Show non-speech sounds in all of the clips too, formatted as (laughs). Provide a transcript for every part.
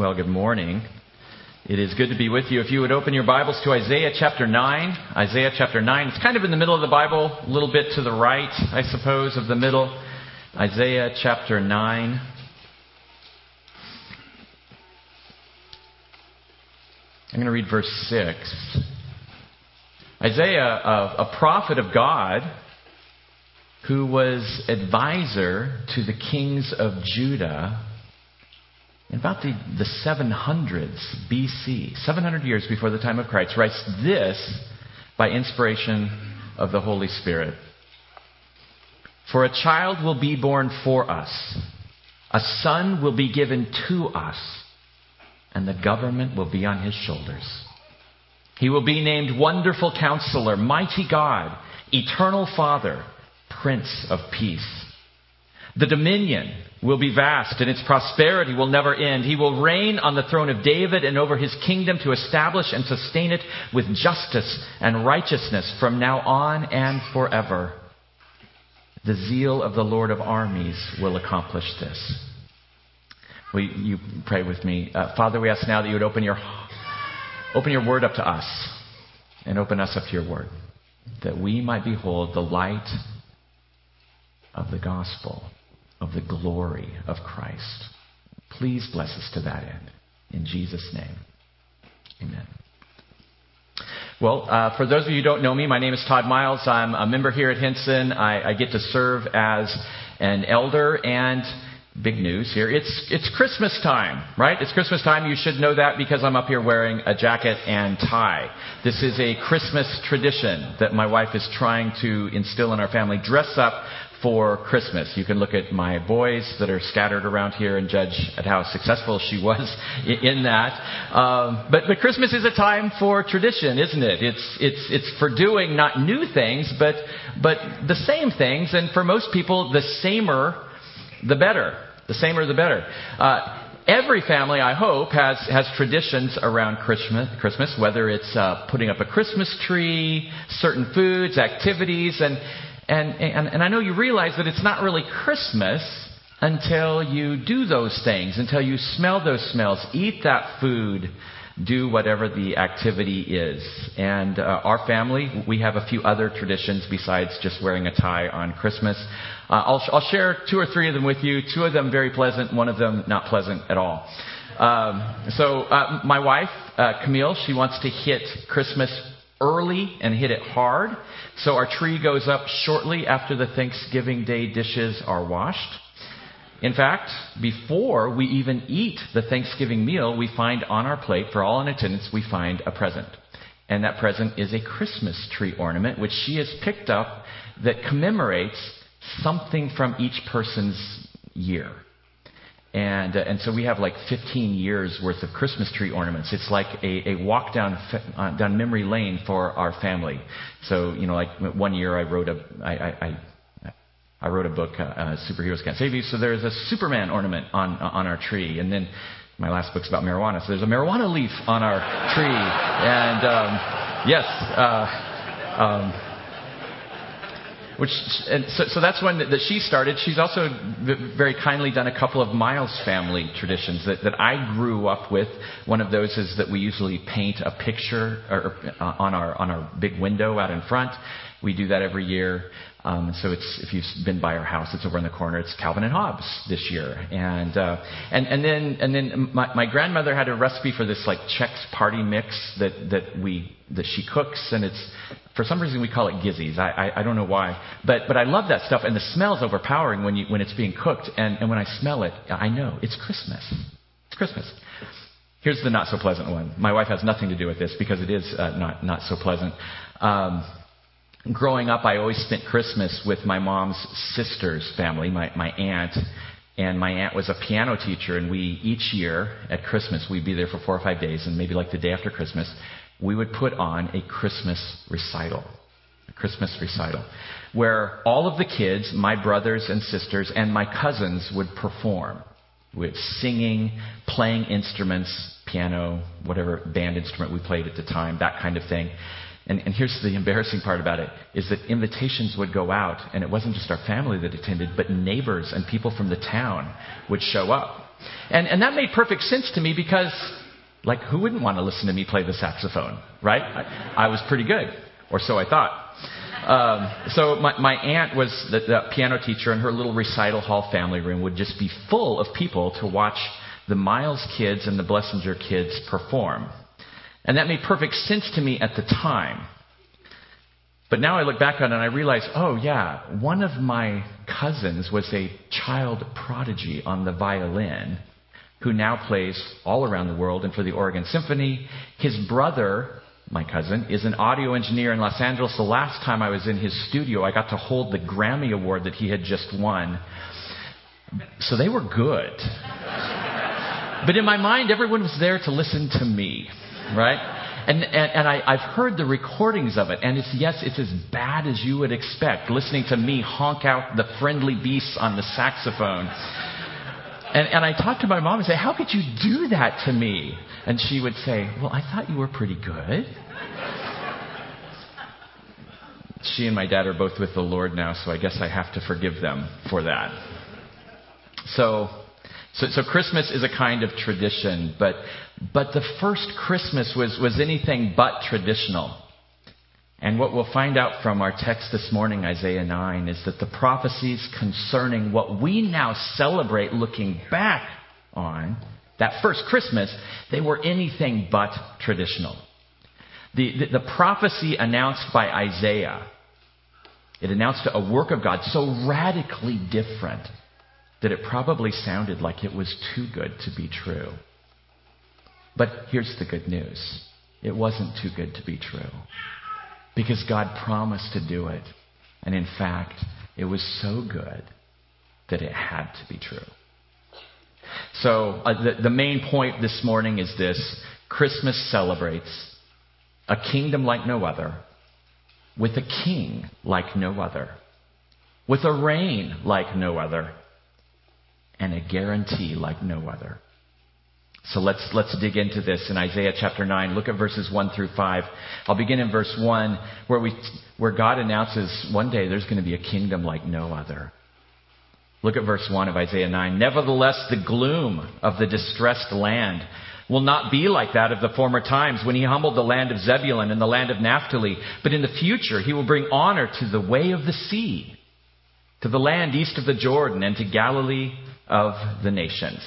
Well, good morning. It is good to be with you. If you would open your Bibles to Isaiah chapter 9. Isaiah chapter 9. It's kind of in the middle of the Bible, a little bit to the right, I suppose, of the middle. Isaiah chapter 9. I'm going to read verse 6. Isaiah, a, prophet of God, who was advisor to the kings of Judah in about the, the 700s BC, 700 years before the time of Christ, writes this by inspiration of the Holy Spirit. For a child will be born for us, a son will be given to us, and the government will be on his shoulders. He will be named Wonderful Counselor, Mighty God, Eternal Father, Prince of Peace. The dominion will be vast and its prosperity will never end. He will reign on the throne of David and over his kingdom to establish and sustain it with justice and righteousness from now on and forever. The zeal of the Lord of armies will accomplish this. Will you pray with me? Uh, Father, we ask now that you would open your, open your word up to us and open us up to your word, that we might behold the light of the gospel of the glory of Christ. Please bless us to that end. In Jesus' name. Amen. Well, uh, for those of you who don't know me, my name is Todd Miles. I'm a member here at Hinson. I, I get to serve as an elder and big news here. It's, it's Christmas time, right? It's Christmas time. You should know that because I'm up here wearing a jacket and tie. This is a Christmas tradition that my wife is trying to instill in our family. Dress up for Christmas. You can look at my boys that are scattered around here and judge at how successful she was in that. Um, but, but Christmas is a time for tradition, isn't it? It's, it's, it's for doing not new things, but, but the same things. And for most people, the samer, the better. The samer, the better. Uh, every family, I hope, has, has traditions around Christmas, Christmas whether it's uh, putting up a Christmas tree, certain foods, activities, and and, and, and I know you realize that it's not really Christmas until you do those things, until you smell those smells, eat that food, do whatever the activity is. And uh, our family, we have a few other traditions besides just wearing a tie on Christmas. Uh, I'll, I'll share two or three of them with you. Two of them very pleasant, one of them not pleasant at all. Um, so uh, my wife, uh, Camille, she wants to hit Christmas early and hit it hard. So our tree goes up shortly after the Thanksgiving Day dishes are washed. In fact, before we even eat the Thanksgiving meal, we find on our plate, for all in attendance, we find a present. And that present is a Christmas tree ornament, which she has picked up that commemorates something from each person's year. And, uh, and so we have like 15 years worth of Christmas tree ornaments. It's like a, a walk down, uh, down memory lane for our family. So, you know, like one year I wrote a, I, I, I I wrote a book, uh, uh, Superheroes Can't Save You. So there's a Superman ornament on on our tree, and then my last book's about marijuana. So there's a marijuana leaf on our tree, and um, yes, uh, um, which, and so, so that's one that, she started. She's also very kindly done a couple of Miles family traditions that, that I grew up with. One of those is that we usually paint a picture or, uh, on our on our big window out in front. We do that every year. Um, so it's if you've been by our house, it's over in the corner. It's Calvin and Hobbes this year, and uh, and and then and then my, my grandmother had a recipe for this like Chex party mix that that we that she cooks, and it's for some reason, we call it gizzies. I, I, I, don't know why. But, but I love that stuff. And the smell's overpowering when, you, when it's being cooked. And, and when I smell it, I know it's Christmas. It's Christmas. Here's the not so pleasant one. My wife has nothing to do with this because it is uh, not, not so pleasant. Um, growing up, I always spent Christmas with my mom's sister's family, my, my aunt. And my aunt was a piano teacher, and we, each year at Christmas, we'd be there for four or five days, and maybe like the day after Christmas, we would put on a Christmas recital. A Christmas recital. Where all of the kids, my brothers and sisters, and my cousins would perform with singing, playing instruments, piano, whatever band instrument we played at the time, that kind of thing. And, and, here's the embarrassing part about it is that invitations would go out, and it wasn't just our family that attended, but neighbors and people from the town would show up. And, and that made perfect sense to me because, like, who wouldn't want to listen to me play the saxophone, right? I, I was pretty good, or so I thought. Um, so my, my aunt was the, the piano teacher, and her little recital hall family room would just be full of people to watch the Miles kids and the Blessinger kids perform. And that made perfect sense to me at the time. But now I look back on it and I realize, oh yeah, one of my cousins was a child prodigy on the violin who now plays all around the world and for the Oregon Symphony. His brother, my cousin, is an audio engineer in Los Angeles. The last time I was in his studio, I got to hold the Grammy Award that he had just won. So they were good. but in my mind, everyone was there to listen to me, right? And, and, and I, I've heard the recordings of it, and it's, yes, it's as bad as you would expect, listening to me honk out the friendly beasts on the saxophone. And, and I talked to my mom and say, How could you do that to me? And she would say, Well, I thought you were pretty good. she and my dad are both with the Lord now, so I guess I have to forgive them for that. So, so, so Christmas is a kind of tradition, but, but the first Christmas was, was anything but traditional. And what we'll find out from our text this morning, Isaiah 9, is that the prophecies concerning what we now celebrate looking back on, that first Christmas, they were anything but traditional. The, the, the prophecy announced by Isaiah, it announced a work of God so radically different that it probably sounded like it was too good to be true. But here's the good news it wasn't too good to be true. Because God promised to do it. And in fact, it was so good that it had to be true. So, uh, the, the main point this morning is this Christmas celebrates a kingdom like no other, with a king like no other, with a reign like no other, and a guarantee like no other. So let's, let's dig into this in Isaiah chapter 9. Look at verses 1 through 5. I'll begin in verse 1 where, we, where God announces one day there's going to be a kingdom like no other. Look at verse 1 of Isaiah 9. Nevertheless, the gloom of the distressed land will not be like that of the former times when he humbled the land of Zebulun and the land of Naphtali. But in the future, he will bring honor to the way of the sea, to the land east of the Jordan, and to Galilee of the nations.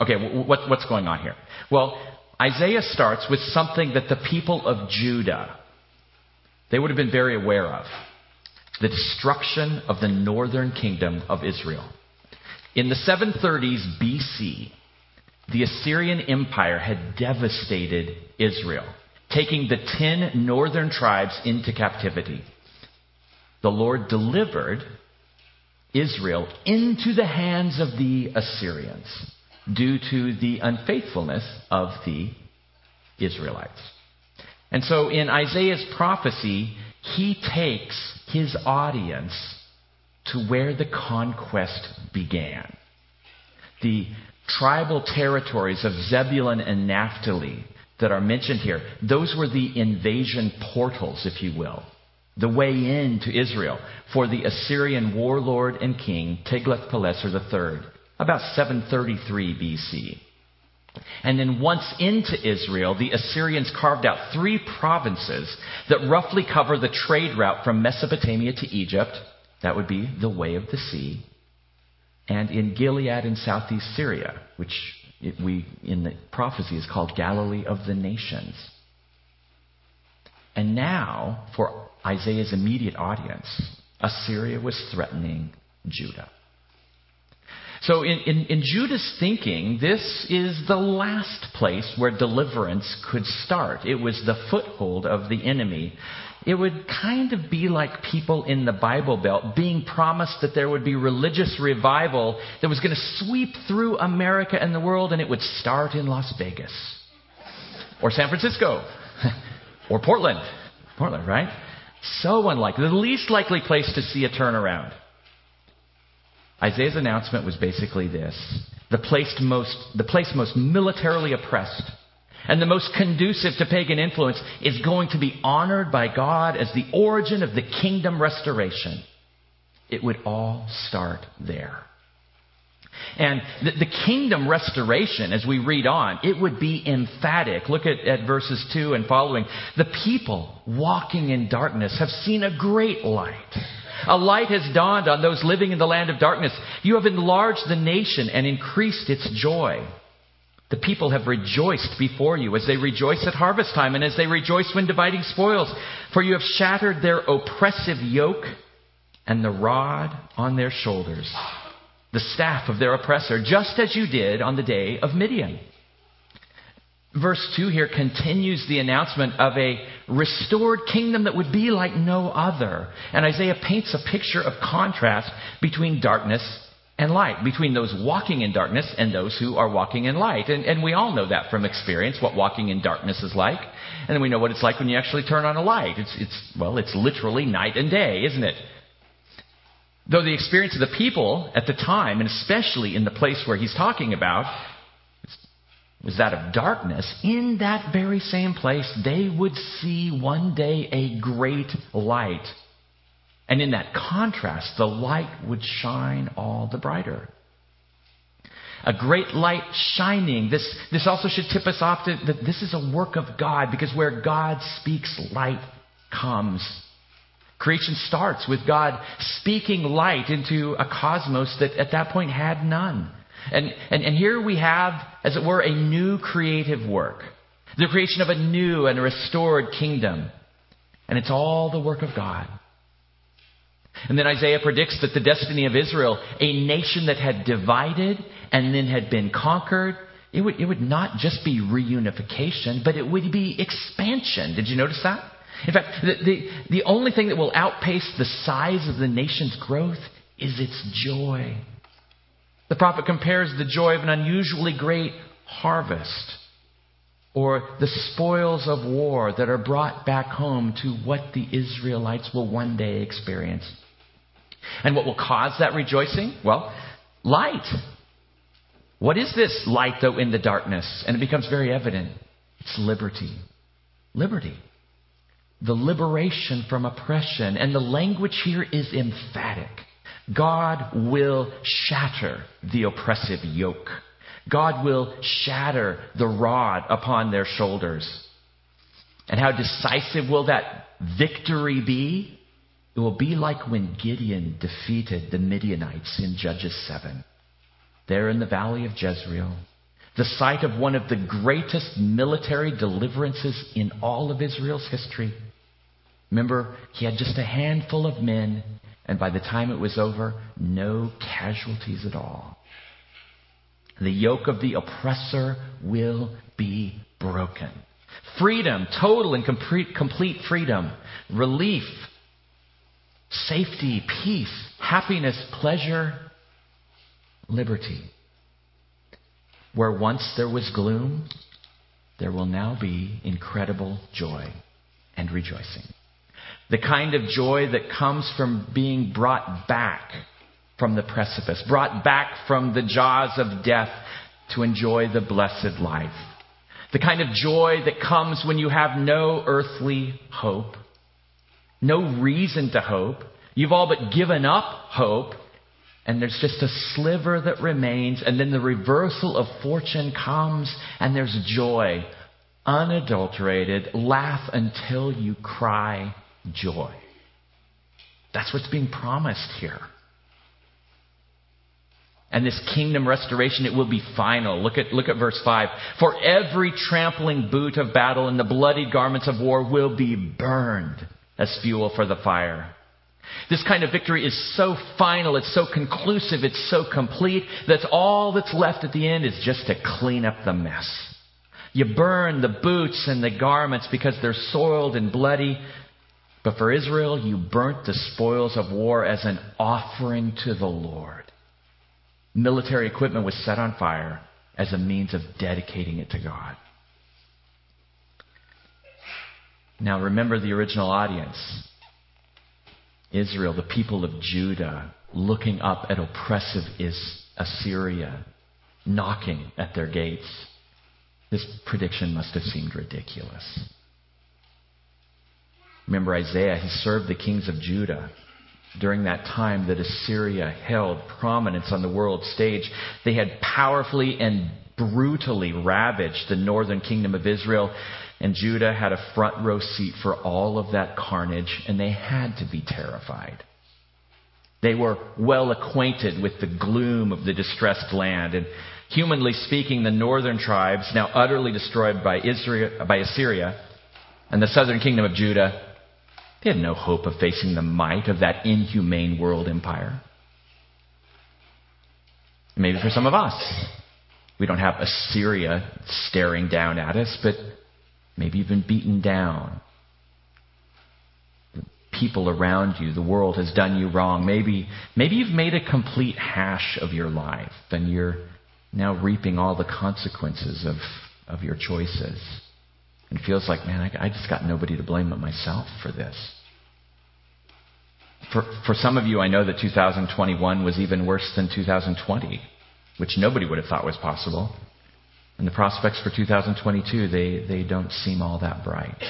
Okay, what, what's going on here? Well, Isaiah starts with something that the people of Judah, they would have been very aware of. The destruction of the northern kingdom of Israel. In the 730s BC, the Assyrian Empire had devastated Israel, taking the ten northern tribes into captivity. The Lord delivered Israel into the hands of the Assyrians due to the unfaithfulness of the Israelites. And so in Isaiah's prophecy, he takes his audience to where the conquest began. The tribal territories of Zebulun and Naphtali that are mentioned here, those were the invasion portals, if you will the way into Israel for the Assyrian warlord and king Tiglath-Pileser III, about 733 BC. And then once into Israel, the Assyrians carved out three provinces that roughly cover the trade route from Mesopotamia to Egypt. That would be the way of the sea. And in Gilead in southeast Syria, which we in the prophecy is called Galilee of the nations. And now, for Isaiah's immediate audience, Assyria was threatening Judah. So, in, in, in, Judah's thinking, this is the last place where deliverance could start. It was the foothold of the enemy. It would kind of be like people in the Bible Belt being promised that there would be religious revival that was going to sweep through America and the world, and it would start in Las Vegas or San Francisco (laughs) or Portland. Portland, right? So unlikely. The least likely place to see a turnaround. Isaiah's announcement was basically this the place most, the place most militarily oppressed and the most conducive to pagan influence is going to be honored by God as the origin of the kingdom restoration. It would all start there. And the, the, kingdom restoration, as we read on, it would be emphatic. Look at, at verses 2 and following. The people walking in darkness have seen a great light. A light has dawned on those living in the land of darkness. You have enlarged the nation and increased its joy. The people have rejoiced before you as they rejoice at harvest time and as they rejoice when dividing spoils. For you have shattered their oppressive yoke and the rod on their shoulders the staff of their oppressor, just as you did on the day of Midian. Verse 2 here continues the announcement of a restored kingdom that would be like no other. And Isaiah paints a picture of contrast between darkness and light, between those walking in darkness and those who are walking in light. And, and we all know that from experience, what walking in darkness is like. And we know what it's like when you actually turn on a light. It's, it's, well, it's literally night and day, isn't it? Though the experience of the people at the time, and especially in the place where he's talking about, was that of darkness, in that very same place, they would see one day a great light. And in that contrast, the light would shine all the brighter. A great light shining. This, this also should tip us off to, that this is a work of God, because where God speaks, light comes. Creation starts with God speaking light into a cosmos that at that point had none. And, and, and here we have, as it were, a new creative work. The creation of a new and restored kingdom. And it's all the work of God. And then Isaiah predicts that the destiny of Israel, a nation that had divided and then had been conquered, it would, it would not just be reunification, but it would be expansion. Did you notice that? In fact, the, the, the only thing that will outpace the size of the nation's growth is its joy. The prophet compares the joy of an unusually great harvest or the spoils of war that are brought back home to what the Israelites will one day experience. And what will cause that rejoicing? Well, light. What is this light, though, in the darkness? And it becomes very evident. It's liberty. Liberty the liberation from oppression. And the language here is emphatic. God will shatter the oppressive yoke. God will shatter the rod upon their shoulders. And how decisive will that victory be? It will be like when Gideon defeated the Midianites in Judges 7. There in the valley of Jezreel, the site of one of the greatest military deliverances in all of Israel's history. Remember, he had just a handful of men, and by the time it was over, no casualties at all. The yoke of the oppressor will be broken. Freedom, total and complete, freedom, relief, safety, peace, happiness, pleasure, liberty. Where once there was gloom, there will now be incredible joy and rejoicing. The kind of joy that comes from being brought back from the precipice, brought back from the jaws of death to enjoy the blessed life. The kind of joy that comes when you have no earthly hope, no reason to hope. You've all but given up hope, and there's just a sliver that remains, and then the reversal of fortune comes, and there's joy, unadulterated. Laugh until you cry joy. That's what's being promised here. And this kingdom restoration, it will be final. Look at, look at verse 5. For every trampling boot of battle and the bloody garments of war will be burned as fuel for the fire. This kind of victory is so final, it's so conclusive, it's so complete, that all that's left at the end is just to clean up the mess. You burn the boots and the garments because they're soiled and bloody, but for Israel, you burnt the spoils of war as an offering to the Lord. Military equipment was set on fire as a means of dedicating it to God. Now remember the original audience Israel, the people of Judah, looking up at oppressive Assyria, knocking at their gates. This prediction must have seemed ridiculous. Remember Isaiah, he served the kings of Judah. during that time that Assyria held prominence on the world stage. They had powerfully and brutally ravaged the northern kingdom of Israel, and Judah had a front row seat for all of that carnage, and they had to be terrified. They were well acquainted with the gloom of the distressed land, and humanly speaking, the northern tribes, now utterly destroyed by, Israel, by Assyria, and the southern kingdom of Judah, they had no hope of facing the might of that inhumane world empire. Maybe for some of us, we don't have Assyria staring down at us, but maybe you've been beaten down. The people around you, the world has done you wrong. Maybe, maybe you've made a complete hash of your life and you're now reaping all the consequences of, of your choices. And it feels like, man, I, I just got nobody to blame but myself for this. For, for some of you, I know that 2021 was even worse than 2020 which nobody would have thought was possible. And the prospects for 2022, they, they don't seem all that bright.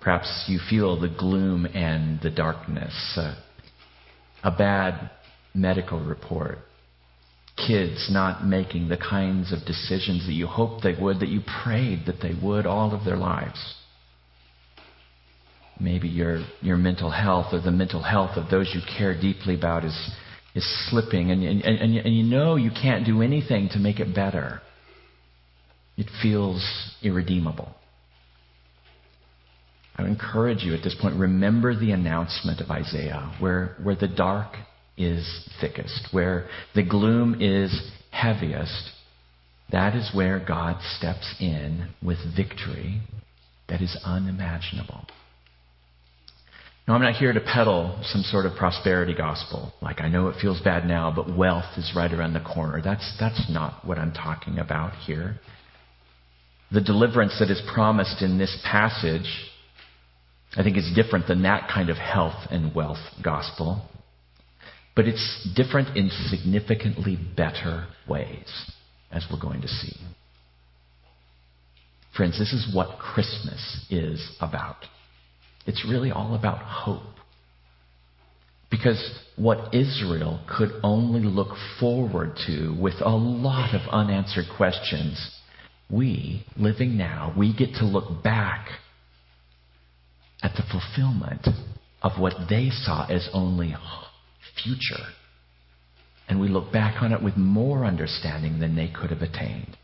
Perhaps you feel the gloom and the darkness. Uh, a bad medical report. Kids not making the kinds of decisions that you hoped they would, that you prayed that they would all of their lives. Maybe your, your mental health or the mental health of those you care deeply about is is slipping, and, and, and, and you know you can't do anything to make it better. It feels irredeemable. I encourage you at this point, remember the announcement of Isaiah, where, where the dark is thickest, where the gloom is heaviest. That is where God steps in with victory that is unimaginable. Now, I'm not here to peddle some sort of prosperity gospel. Like, I know it feels bad now, but wealth is right around the corner. That's, that's not what I'm talking about here. The deliverance that is promised in this passage, I think, is different than that kind of health and wealth gospel. But it's different in significantly better ways, as we're going to see. Friends, this is what Christmas is about. It's really all about hope. Because what Israel could only look forward to with a lot of unanswered questions, we, living now, we get to look back at the fulfillment of what they saw as only future. And we look back on it with more understanding than they could have attained.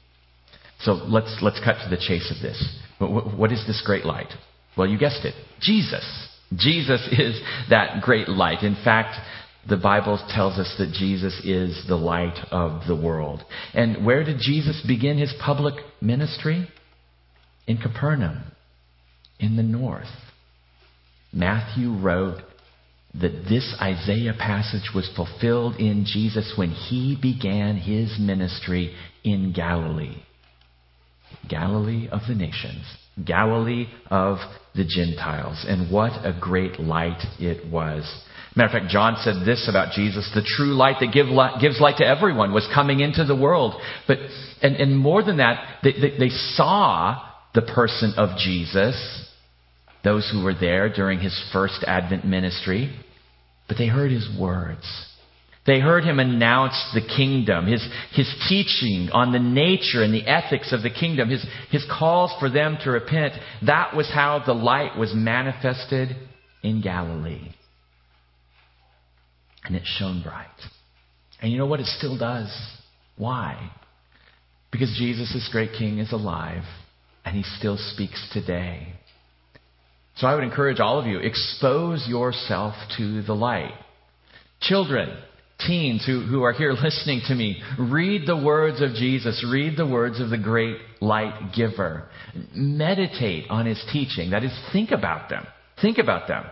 So let's, let's cut to the chase of this. What is this great light? Well, you guessed it Jesus. Jesus (laughs) is that great light. In fact, the Bible tells us that Jesus is the light of the world. And where did Jesus begin his public ministry? In Capernaum, in the north. Matthew wrote that this Isaiah passage was fulfilled in Jesus when he began his ministry in Galilee. Galilee of the nations. Galilee of the Gentiles. And what a great light it was. Matter of fact, John said this about Jesus the true light that give light, gives light to everyone was coming into the world. But, and, and more than that, they, they, they saw the person of Jesus, those who were there during his first Advent ministry, but they heard his words. They heard him announce the kingdom, his, his teaching on the nature and the ethics of the kingdom, his, his calls for them to repent. That was how the light was manifested in Galilee. And it shone bright. And you know what? It still does. Why? Because Jesus, this great king, is alive and he still speaks today. So I would encourage all of you, expose yourself to the light. Children, teens who, who are here (laughs) listening to me, read the words of Jesus, read the words of the great light giver. Meditate on his teaching. That is, think about them. Think about them.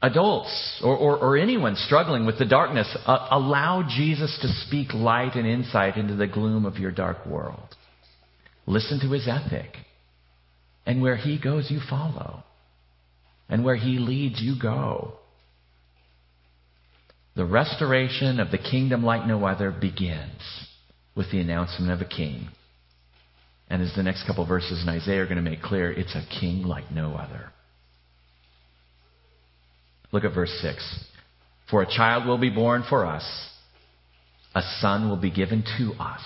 Adults or, or, or anyone struggling with the darkness, uh, allow Jesus to speak light and insight into the gloom of your dark world. Listen to his ethic. And where he goes, you follow. And where he leads, you go. The restoration of the kingdom like no other begins with the announcement of a king. And as the next couple verses in Isaiah are going to make clear, it's a king like no other. Look at verse 6. For a child will be born for us, a son will be given to us,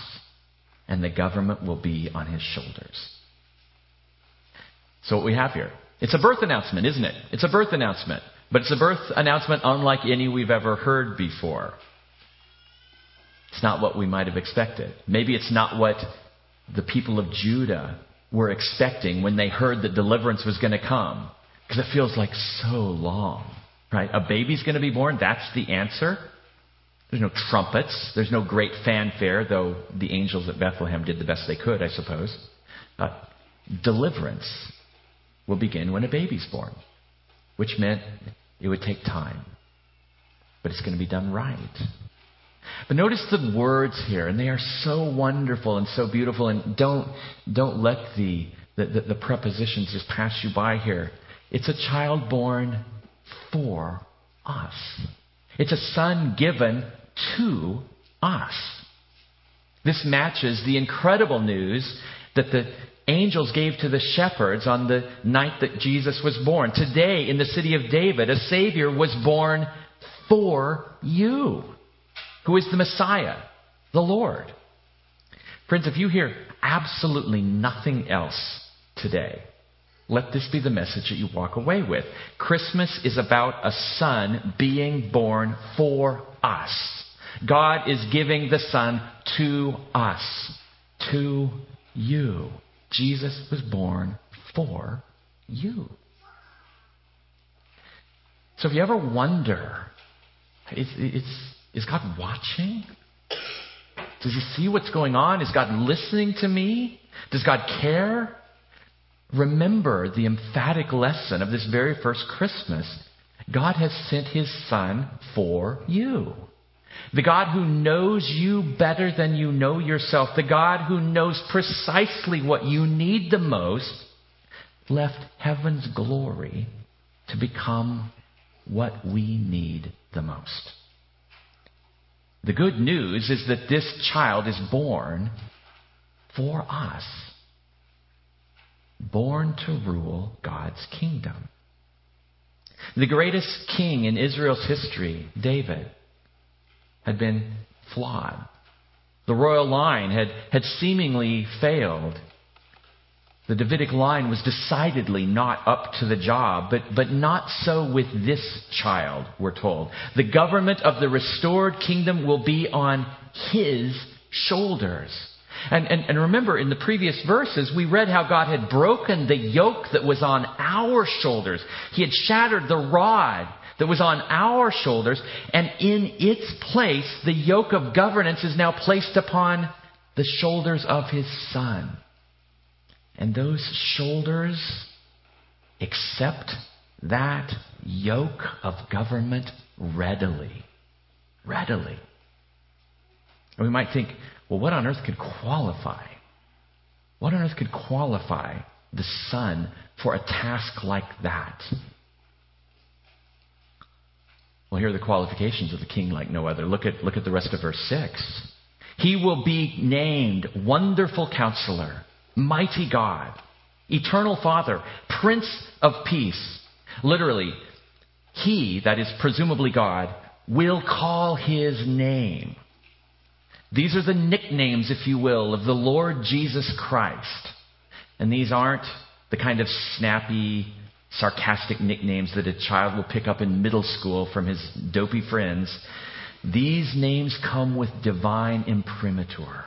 and the government will be on his shoulders. So, what we have here, it's a birth announcement, isn't it? It's a birth announcement. But it's a birth announcement unlike any we've ever heard before. It's not what we might have expected. Maybe it's not what the people of Judah were expecting when they heard that deliverance was going to come. Because it feels like so long, right? A baby's going to be born. That's the answer. There's no trumpets. There's no great fanfare, though the angels at Bethlehem did the best they could, I suppose. Uh, deliverance will begin when a baby's born, which meant it would take time. But it's going to be done right. But notice the words here, and they are so wonderful and so beautiful. And don't, don't let the, the, the, the prepositions just pass you by here. It's a child born for us, it's a son given to us. This matches the incredible news that the angels gave to the shepherds on the night that Jesus was born. Today, in the city of David, a Savior was born for you who is the Messiah, the Lord. Friends, if you hear absolutely nothing else today, let this be the message that you walk away with. Christmas is about a son being born for us. God is giving the son to us, to you. Jesus was born for you. So if you ever wonder, is God watching? Does he see what's going on? Is God listening to me? Does God care? Remember the emphatic lesson of this very first Christmas. God has sent his Son for you. The God who knows you better than you know yourself, the God who knows precisely what you need the most, left heaven's glory to become what we need the most. The good news is that this child is born for us, born to rule God's kingdom. The greatest king in Israel's history, David, had been flawed. The royal line had, had seemingly failed. The Davidic line was decidedly not up to the job, but, but not so with this child, we're told. The government of the restored kingdom will be on his shoulders. And, and, and remember, in the previous verses, we read how God had broken the yoke that was on our shoulders. He had shattered the rod that was on our shoulders, and in its place, the yoke of governance is now placed upon the shoulders of his son. And those shoulders accept that yoke of government readily. Readily. And we might think, well, what on earth could qualify? What on earth could qualify the Son for a task like that? Well, here are the qualifications of the king like no other. Look at, look at the rest of verse 6. He will be named Wonderful Counselor Mighty God, Eternal Father, Prince of Peace. Literally, He, that is presumably God, will call His name. These are the nicknames, if you will, of the Lord Jesus Christ. And these aren't the kind of snappy, sarcastic nicknames that a child will pick up in middle school from his dopey friends. These names come with divine imprimatur.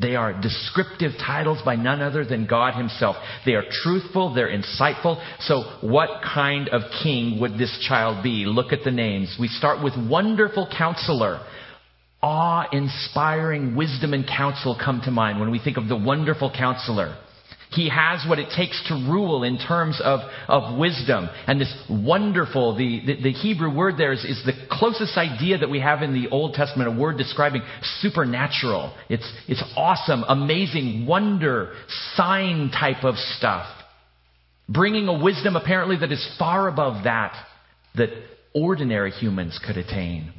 They are descriptive titles by none other than God Himself. They are truthful, they're insightful. So, what kind of king would this child be? Look at the names. We start with Wonderful Counselor. Awe inspiring wisdom and counsel come to mind when we think of the Wonderful Counselor. He has what it takes to rule in terms of, of wisdom. And this wonderful, the, the, the Hebrew word there is, is the closest idea that we have in the Old Testament, a word describing supernatural. It's, it's awesome, amazing, wonder, sign type of stuff. Bringing a wisdom apparently that is far above that that ordinary humans could attain.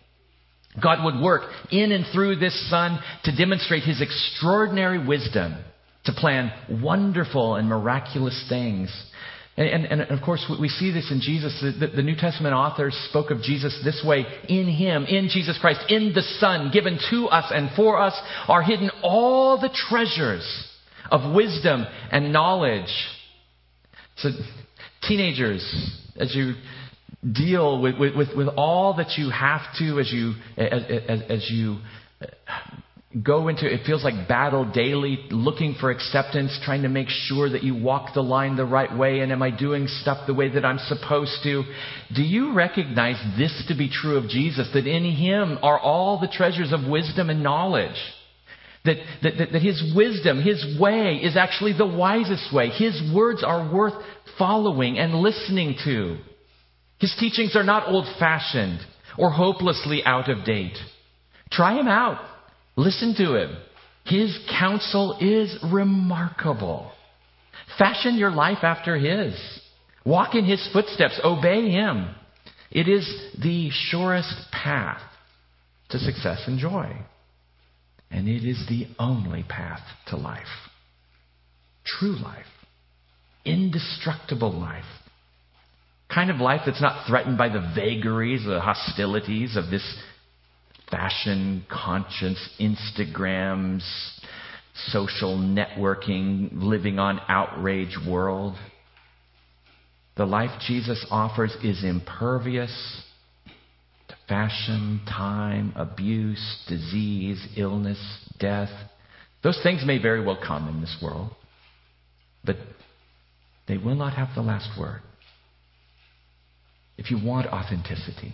God would work in and through this son to demonstrate his extraordinary wisdom to plan wonderful and miraculous things. And, and, and, of course, we see this in Jesus. The, the, New Testament authors spoke of Jesus this way In Him, in Jesus Christ, in the Son, given to us and for us, are hidden all the treasures of wisdom and knowledge. So, teenagers, as you deal with, with, with, all that you have to, as you, as, as, as you go into it feels like battle daily looking for acceptance trying to make sure that you walk the line the right way and am i doing stuff the way that i'm supposed to? Do you recognize this to be true of jesus that in him are all the treasures of wisdom and knowledge? That, that, that, that his wisdom his way is actually the wisest way. His words are worth following and listening to. His teachings are not old fashioned or hopelessly out of date. Try him out Listen to him. His counsel is remarkable. Fashion your life after his. Walk in his footsteps. Obey him. It is the surest path to success and joy. And it is the only path to life. True life. Indestructible life. Kind of life that's not threatened by the vagaries, the hostilities of this fashion conscious Instagrams, social networking, living on outrage world. The life Jesus offers is impervious to fashion, time, abuse, disease, illness, death. Those things may very well come in this world, but they will not have the last word. If you want authenticity,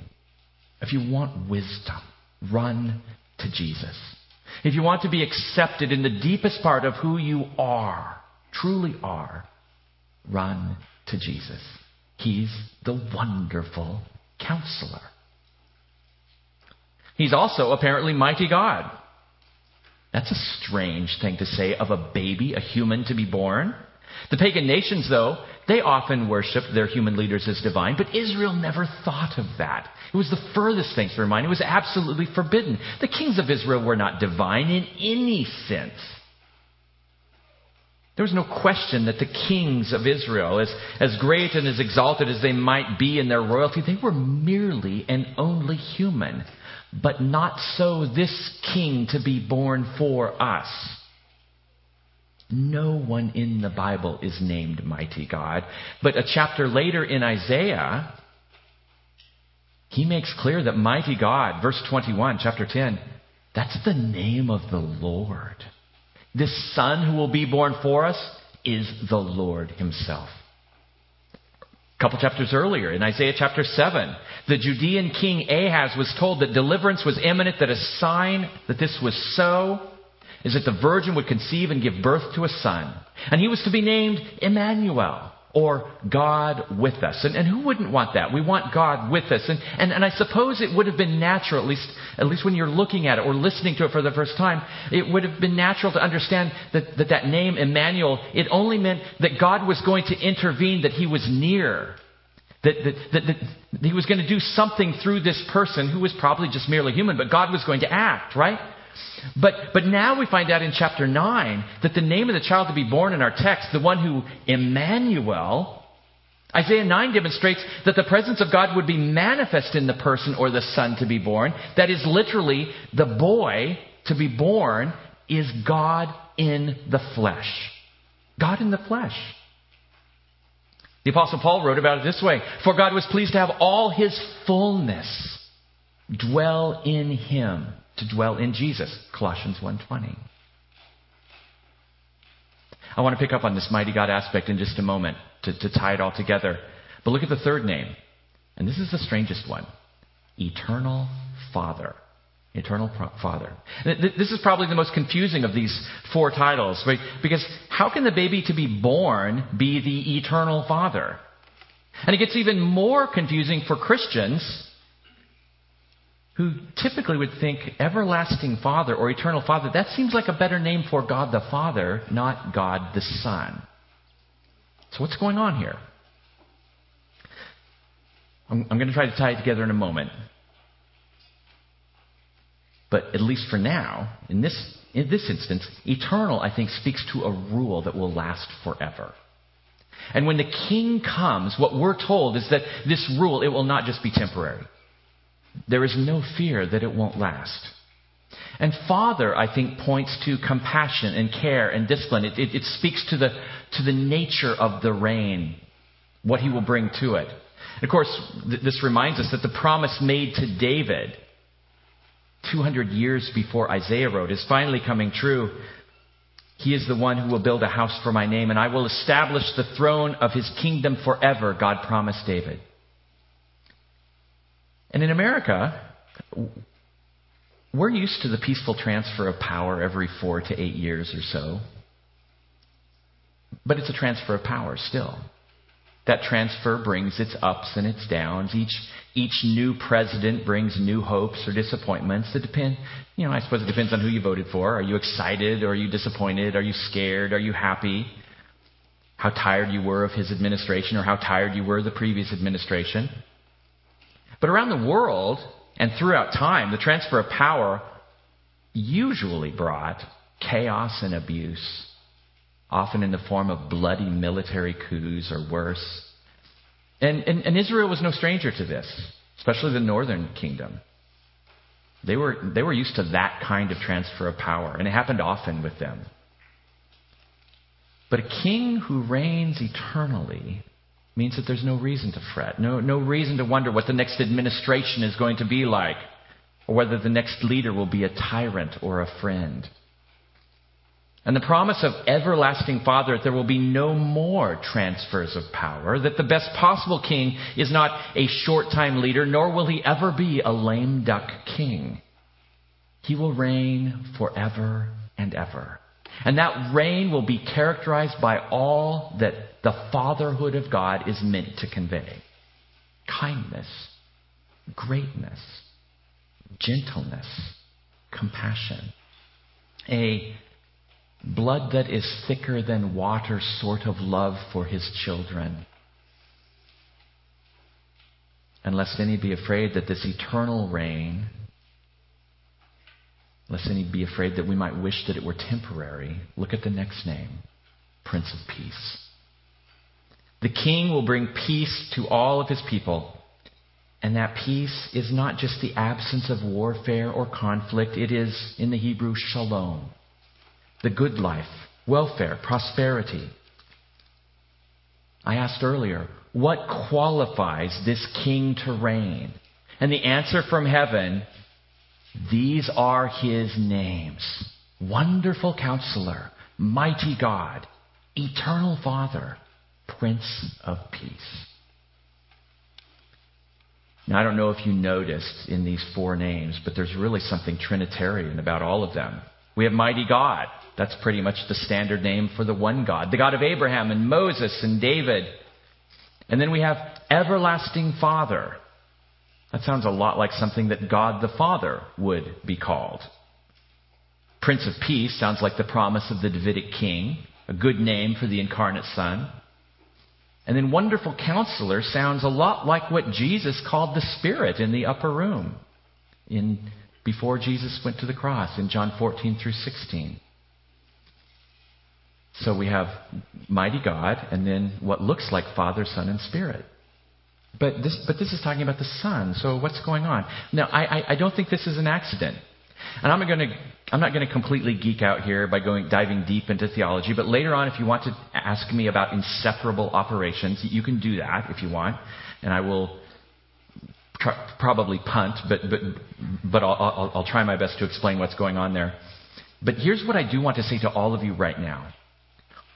if you want wisdom, Run to Jesus. If you want to be accepted in the deepest part of who you are, truly are, run to Jesus. He's the wonderful counselor. He's also apparently mighty God. That's a strange thing to say of a baby, a human to be born. The pagan nations, though, they often worshiped their human leaders as divine, but Israel never thought of that. It was the furthest thing from mind. It was absolutely forbidden. The kings of Israel were not divine in any sense. There was no question that the kings of Israel, as, as great and as exalted as they might be in their royalty, they were merely and only human. But not so this king to be born for us. No one in the Bible is named Mighty God. But a chapter later in Isaiah, he makes clear that Mighty God, verse 21, chapter 10, that's the name of the Lord. This Son who will be born for us is the Lord Himself. A couple chapters earlier, in Isaiah chapter 7, the Judean king Ahaz was told that deliverance was imminent, that a sign that this was so is that the virgin would conceive and give birth to a son. And he was to be named Emmanuel, or God with us. And, and who wouldn't want that? We want God with us. And, and, and I suppose it would have been natural, at least, at least when you're looking at it or listening to it for the first time, it would have been natural to understand that that, that name, Emmanuel, it only meant that God was going to intervene, that he was near. That, that, that, that he was going to do something through this person who was probably just merely human, but God was going to act, right? But, but now we find out in chapter 9 that the name of the child to be born in our text, the one who, Emmanuel, Isaiah 9 demonstrates that the presence of God would be manifest in the person or the son to be born. That is literally the boy to be born is God in the flesh. God in the flesh. The Apostle Paul wrote about it this way For God was pleased to have all his fullness dwell in him to dwell in Jesus. Colossians 1:20. I want to pick up on this mighty God aspect in just a moment to, to tie it all together. But look at the third name. And this is the strangest one. Eternal Father. Eternal Father. This is probably the most confusing of these four titles, right? Because how can the baby to be born be the Eternal Father? And it gets even more confusing for Christians who typically would think everlasting Father or eternal Father, that seems like a better name for God the Father, not God the Son. So, what's going on here? I'm, I'm going to try to tie it together in a moment. But at least for now, in this, in this instance, eternal, I think, speaks to a rule that will last forever. And when the king comes, what we're told is that this rule, it will not just be temporary. There is no fear that it won't last. And Father, I think, points to compassion and care and discipline. It, it, it speaks to the, to the nature of the reign, what he will bring to it. And of course, th- this reminds us that the promise made to David 200 years before Isaiah wrote is finally coming true. He is the one who will build a house for my name, and I will establish the throne of his kingdom forever, God promised David. And in America, we're used to the peaceful transfer of power every four to eight years or so. But it's a transfer of power still. That transfer brings its ups and its downs. Each, each new president brings new hopes or disappointments that depend, you know, I suppose it depends on who you voted for. Are you excited or are you disappointed? Are you scared? Are you happy? How tired you were of his administration or how tired you were of the previous administration. But around the world and throughout time, the transfer of power usually brought chaos and abuse often in the form of bloody military coups or worse. And, and, and, Israel was no stranger to this, especially the northern kingdom. They were, they were used to that kind of transfer of power, and it happened often with them. But a king who reigns eternally means that there's no reason to fret, no, no reason to wonder what the next administration is going to be like, or whether the next leader will be a tyrant or a friend. And the promise of everlasting Father that there will be no more transfers of power, that the best possible king is not a short time leader, nor will he ever be a lame duck king. He will reign forever and ever. And that reign will be characterized by all that the fatherhood of God is meant to convey kindness, greatness, gentleness, compassion, a blood that is thicker than water sort of love for his children. And lest any be afraid that this eternal reign, lest any be afraid that we might wish that it were temporary, look at the next name Prince of Peace. The king will bring peace to all of his people. And that peace is not just the absence of warfare or conflict, it is, in the Hebrew, shalom the good life, welfare, prosperity. I asked earlier, what qualifies this king to reign? And the answer from heaven, these are his names. Wonderful counselor, mighty God, eternal Father, Prince of Peace. Now, I don't know if you noticed in these four names, but there's really something Trinitarian about all of them. We have mighty God, that's pretty much the standard name for the one God, the God of Abraham and Moses and David. And then we have everlasting Father. That sounds a lot like something that God the Father would be called. Prince of Peace sounds like the promise of the Davidic king, a good name for the incarnate Son. And then Wonderful Counselor sounds a lot like what Jesus called the Spirit in the upper room in, before Jesus went to the cross in John 14 through 16. So we have mighty God and then what looks like Father, Son, and Spirit. But this, but this is talking about the Son. So what's going on? Now, I, I, I don't think this is an accident. And I'm, gonna, I'm not going to completely geek out here by going diving deep into theology, but later on, if you want to ask me about inseparable operations, you can do that if you want, and I will tr- probably punt, but, but, but I'll, I'll, I'll try my best to explain what's going on there. But here's what I do want to say to all of you right now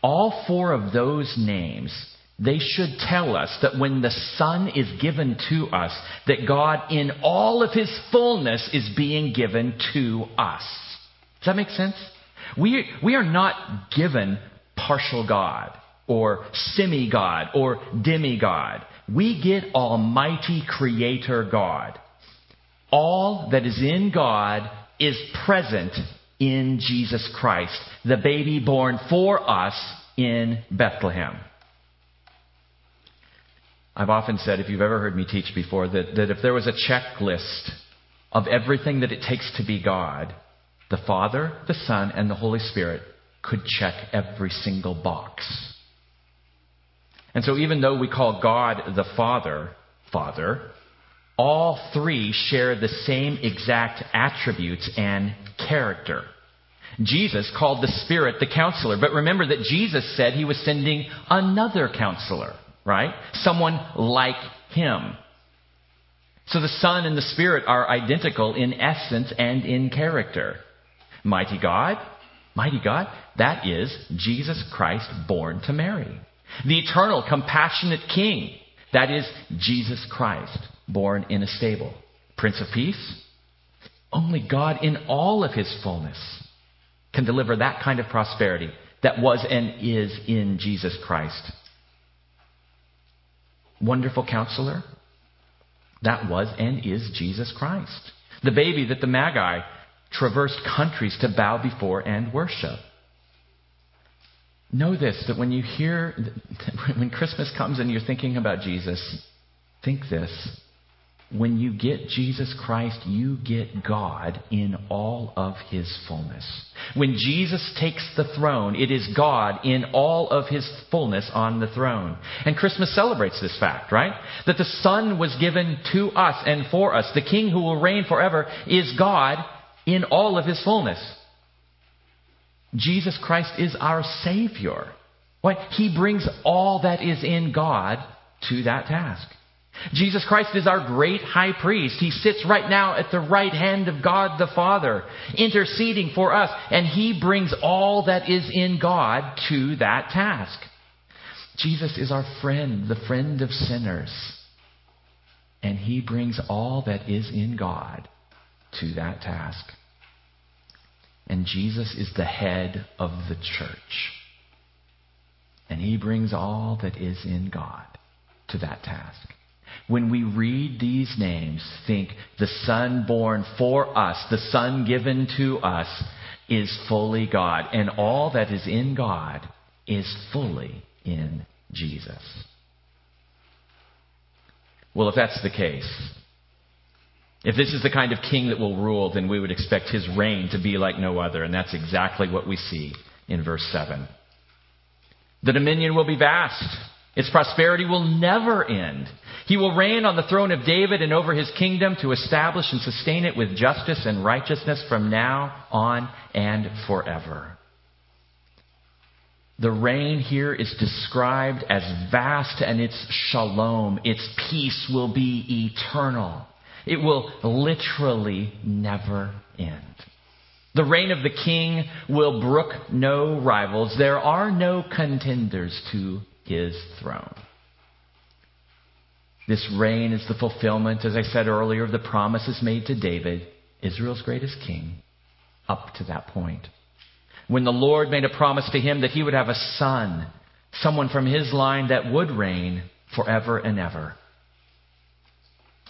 all four of those names, they should tell us that when the Son is given to us, that God in all of His fullness is being given to us. Does that make sense? We, we are not given partial God or semi God or demi-God. We get Almighty Creator God. All that is in God is present in Jesus Christ, the baby born for us in Bethlehem. I've often said, if you've ever heard me teach before, that, that if there was a checklist of everything that it takes to be God, the Father, the Son, and the Holy Spirit could check every single box. And so even though we call God the Father, Father, all three share the same exact attributes and character. Jesus called the Spirit the counselor, but remember that Jesus said he was sending another counselor, right? Someone like him. So the Son and the Spirit are identical in essence and in character. Mighty God, mighty God, that is Jesus Christ born to Mary. The eternal, compassionate King, that is Jesus Christ born in a stable. Prince of Peace, only God in all of his fullness can deliver that kind of prosperity that was and is in Jesus Christ. Wonderful counselor, that was and is Jesus Christ. The baby that the Magi traversed countries to bow before and worship. Know this that when you hear, (laughs) when Christmas comes and you're thinking about Jesus, think this when you get Jesus Christ, you get God in all of his fullness. When Jesus takes the throne, it is God in all of his fullness on the throne. And Christmas celebrates this fact, right? That the Son was given to us and for us. The King who will reign forever is God in all of his fullness. Jesus Christ is our Savior. Why? He brings all that is in God to that task. Jesus Christ is our great high priest. He sits right now at the right hand of God the Father, interceding for us, and he brings all that is in God to that task. Jesus is our friend, the friend of sinners, and he brings all that is in God to that task. And Jesus is the head of the church, and he brings all that is in God to that task. When we read these names, think the Son born for us, the Son given to us, is fully God. And all that is in God is fully in Jesus. Well, if that's the case, if this is the kind of king that will rule, then we would expect his reign to be like no other. And that's exactly what we see in verse 7. The dominion will be vast. Its prosperity will never end. He will reign on the throne of David and over his kingdom to establish and sustain it with justice and righteousness from now on and forever. The reign here is described as vast and its shalom, its peace will be eternal. It will literally never end. The reign of the king will brook no rivals. There are no contenders to his throne. This reign is the fulfillment, as I said earlier, of the promises made to David, Israel's greatest king, up to that point. When the Lord made a promise to him that he would have a son, someone from his line that would reign forever and ever.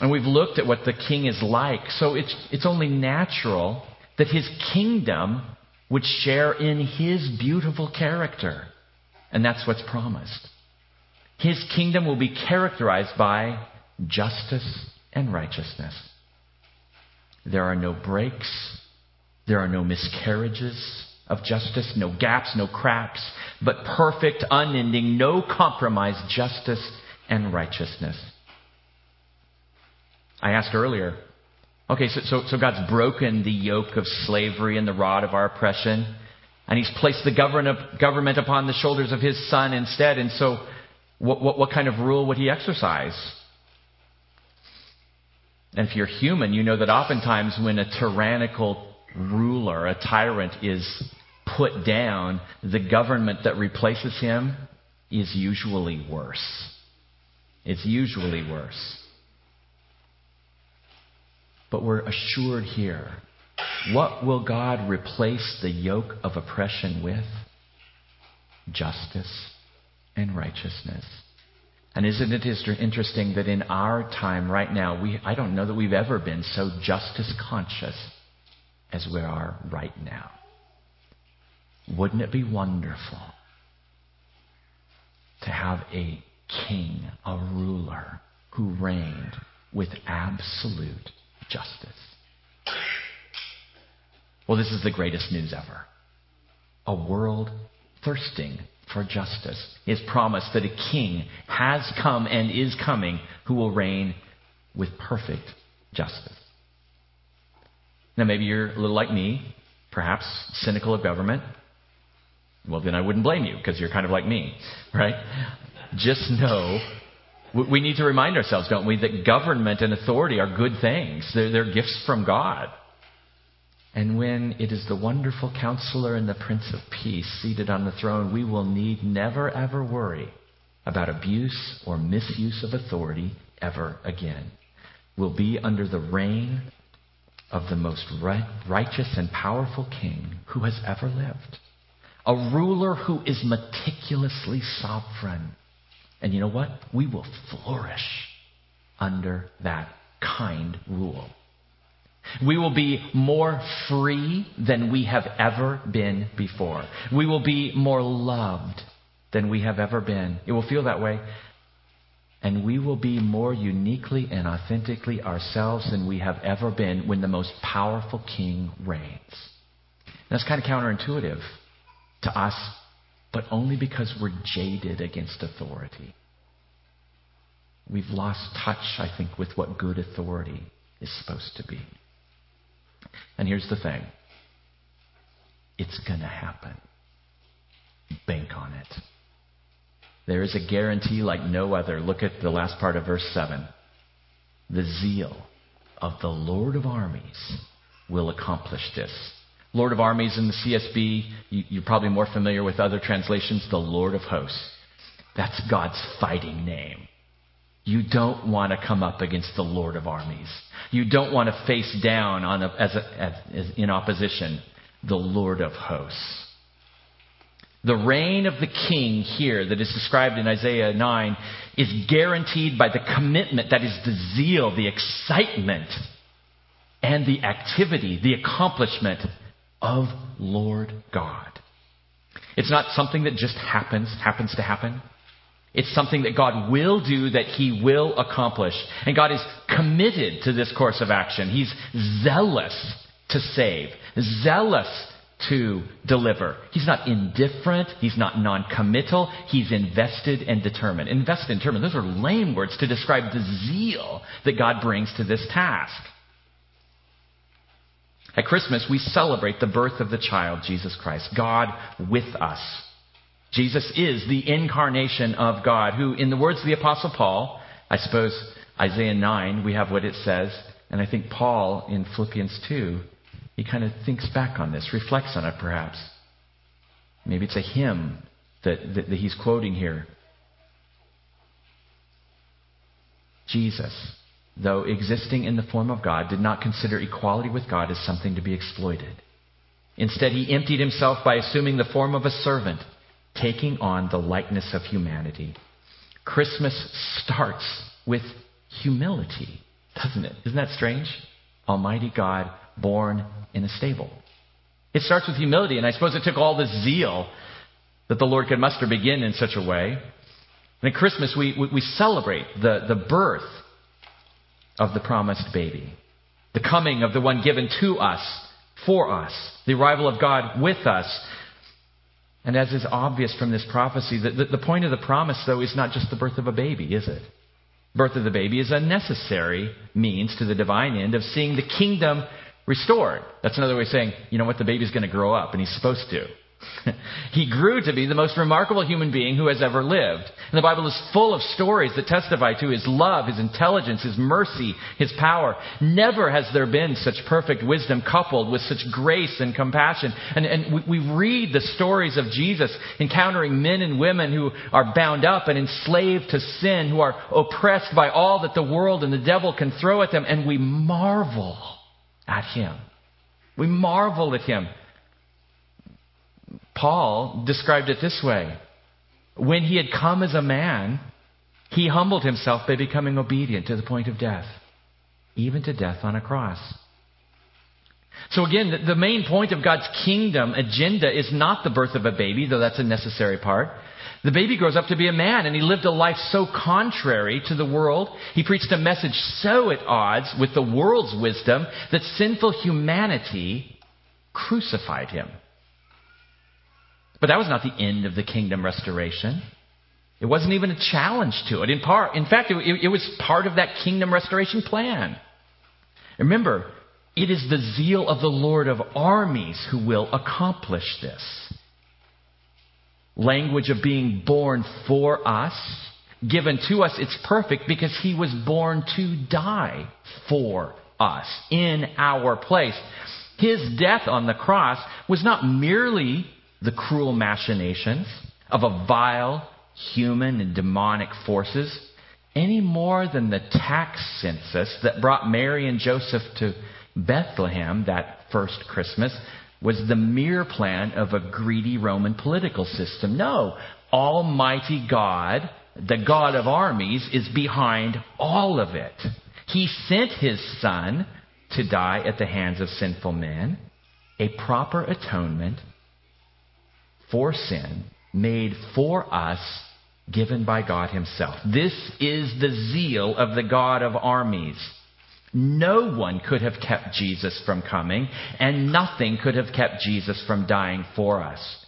And we've looked at what the king is like, so it's, it's only natural that his kingdom would share in his beautiful character. And that's what's promised. His kingdom will be characterized by justice and righteousness. There are no breaks, there are no miscarriages of justice, no gaps, no cracks, but perfect, unending, no compromise justice and righteousness. I asked earlier, okay, so, so, so God's broken the yoke of slavery and the rod of our oppression, and He's placed the government upon the shoulders of His Son instead, and so what, what, what kind of rule would he exercise? And if you're human, you know that oftentimes when a tyrannical ruler, a tyrant, is put down, the government that replaces him is usually worse. It's usually worse. But we're assured here what will God replace the yoke of oppression with? Justice and righteousness. And isn't it interesting that in our time right now, we, I don't know that we've ever been so justice conscious as we are right now. Wouldn't it be wonderful to have a king, a ruler, who reigned with absolute justice? Well, this is the greatest news ever. A world thirsting for justice. His promise that a king has come and is coming who will reign with perfect justice. Now, maybe you're a little like me, perhaps cynical of government. Well, then I wouldn't blame you because you're kind of like me, right? Just know we need to remind ourselves, don't we, that government and authority are good things. They're, they're gifts from God. And when it is the wonderful counselor and the Prince of Peace seated on the throne, we will need never ever worry about abuse or misuse of authority ever again. We'll be under the reign of the most righteous and powerful king who has ever lived. A ruler who is meticulously sovereign. And you know what? We will flourish under that kind rule. We will be more free than we have ever been before. We will be more loved than we have ever been. It will feel that way. And we will be more uniquely and authentically ourselves than we have ever been when the most powerful king reigns. That's kind of counterintuitive to us, but only because we're jaded against authority. We've lost touch, I think, with what good authority is supposed to be. And here's the thing it's going to happen. Bank on it. There is a guarantee like no other. Look at the last part of verse 7. The zeal of the Lord of armies will accomplish this. Lord of armies in the CSB, you, are probably more familiar with other translations, the Lord of hosts. That's God's fighting name. You don't want to come up against the Lord of armies. You don't want to face down on a, as, a, as in opposition the Lord of hosts. The reign of the king here that is described in Isaiah 9 is guaranteed by the commitment, that is the zeal, the excitement, and the activity, the accomplishment of Lord God. It's not something that just happens, happens to happen. It's something that God will do, that He will accomplish. And God is committed to this course of action. He's zealous to save, zealous to deliver. He's not indifferent. He's not non-committal. He's invested and determined. Invested and determined. Those are lame words to describe the zeal that God brings to this task. At Christmas, we celebrate the birth of the child, Jesus Christ, God with us. Jesus is the incarnation of God, who, in the words of the Apostle Paul, I suppose Isaiah 9, we have what it says, and I think Paul in Philippians 2, he kind of thinks back on this, reflects on it perhaps. Maybe it's a hymn that, that, that he's quoting here. Jesus, though existing in the form of God, did not consider equality with God as something to be exploited. Instead, he emptied himself by assuming the form of a servant taking on the likeness of humanity. Christmas starts with humility, doesn't it? Isn't that strange? Almighty God born in a stable. It starts with humility, and I suppose it took all the zeal that the Lord could muster begin in such a way. And at Christmas, we, we, we celebrate the, the birth of the promised baby, the coming of the one given to us, for us, the arrival of God with us, and as is obvious from this prophecy, the, the, the, point of the promise, though, is not just the birth of a baby, is it? Birth of the baby is a necessary means to the divine end of seeing the kingdom restored. That's another way of saying, you know what, the baby's going to grow up, and he's supposed to. (laughs) he grew to be the most remarkable human being who has ever lived. And the Bible is full of stories that testify to his love, his intelligence, his mercy, his power. Never has there been such perfect wisdom coupled with such grace and compassion. And, and we, we read the stories of Jesus encountering men and women who are bound up and enslaved to sin, who are oppressed by all that the world and the devil can throw at them, and we marvel at him. We marvel at him. Paul described it this way When he had come as a man, he humbled himself by becoming obedient to the point of death, even to death on a cross. So again, the main point of God's kingdom agenda is not the birth of a baby, though that's a necessary part. The baby grows up to be a man, and he lived a life so contrary to the world. He preached a message so at odds with the world's wisdom that sinful humanity crucified him. But that was not the end of the kingdom restoration. It wasn't even a challenge to it. In part, in fact, it, it was part of that kingdom restoration plan. Remember, it is the zeal of the Lord of armies who will accomplish this. Language of being born for us, given to us, it's perfect because he was born to die for us in our place. His death on the cross was not merely the cruel machinations of a vile human and demonic forces any more than the tax census that brought Mary and Joseph to Bethlehem that first Christmas was the mere plan of a greedy Roman political system. No, Almighty God, the God of armies, is behind all of it. He sent his Son to die at the hands of sinful men, a proper atonement for sin made for us given by God Himself. This is the zeal of the God of armies. No one could have kept Jesus from coming, and nothing could have kept Jesus from dying for us.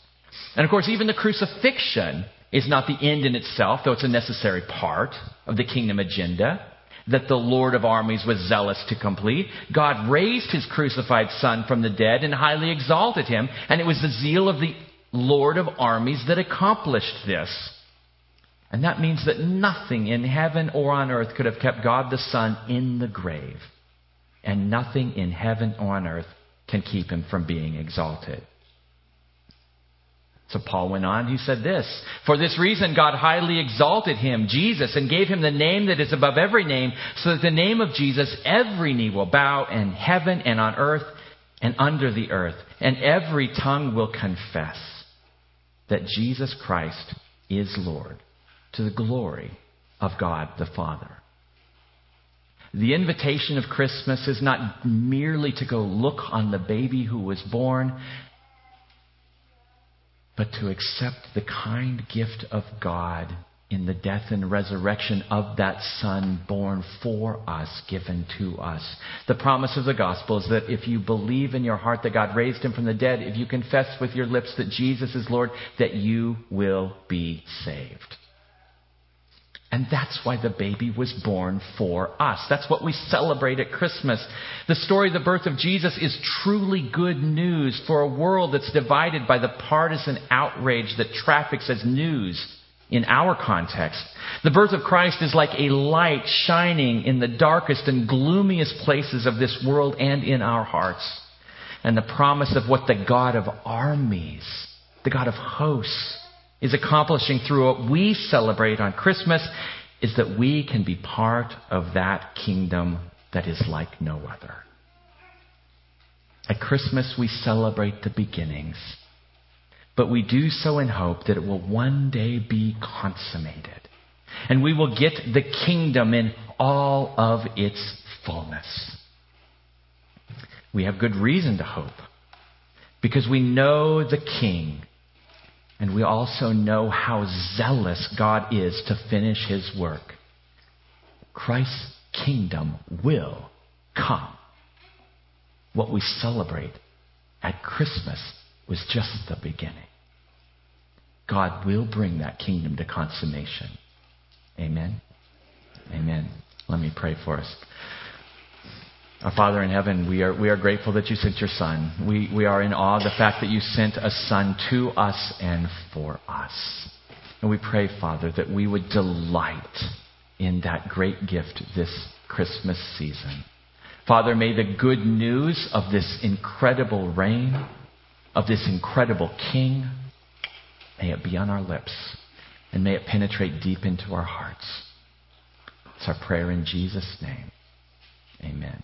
And of course, even the crucifixion is not the end in itself, though it's a necessary part of the kingdom agenda that the Lord of armies was zealous to complete. God raised his crucified son from the dead and highly exalted him, and it was the zeal of the Lord of armies that accomplished this. And that means that nothing in heaven or on earth could have kept God the Son in the grave. And nothing in heaven or on earth can keep him from being exalted. So Paul went on, he said this For this reason, God highly exalted him, Jesus, and gave him the name that is above every name, so that the name of Jesus every knee will bow in heaven and on earth and under the earth, and every tongue will confess that Jesus Christ is Lord to the glory of God the Father. The invitation of Christmas is not merely to go look on the baby who was born, but to accept the kind gift of God in the death and resurrection of that Son born for us, given to us. The promise of the gospel is that if you believe in your heart that God raised him from the dead, if you confess with your lips that Jesus is Lord, that you will be saved. And that's why the baby was born for us. That's what we celebrate at Christmas. The story of the birth of Jesus is truly good news for a world that's divided by the partisan outrage that traffics as news in our context. The birth of Christ is like a light shining in the darkest and gloomiest places of this world and in our hearts. And the promise of what the God of armies, the God of hosts, is accomplishing through what we celebrate on Christmas is that we can be part of that kingdom that is like no other. At Christmas, we celebrate the beginnings, but we do so in hope that it will one day be consummated. And we will get the kingdom in all of its fullness. We have good reason to hope because we know the King and we also know how zealous God is to finish his work. Christ's kingdom will come. What we celebrate at Christmas was just the beginning. God will bring that kingdom to consummation. Amen. Amen. Let me pray for us. Our Father in heaven, we are, we are grateful that you sent your Son. We, we are in awe of the fact that you sent a Son to us and for us. And we pray, Father, that we would delight in that great gift this Christmas season. Father, may the good news of this incredible reign, of this incredible King, may it be on our lips and may it penetrate deep into our hearts. It's our prayer in Jesus' name. Amen.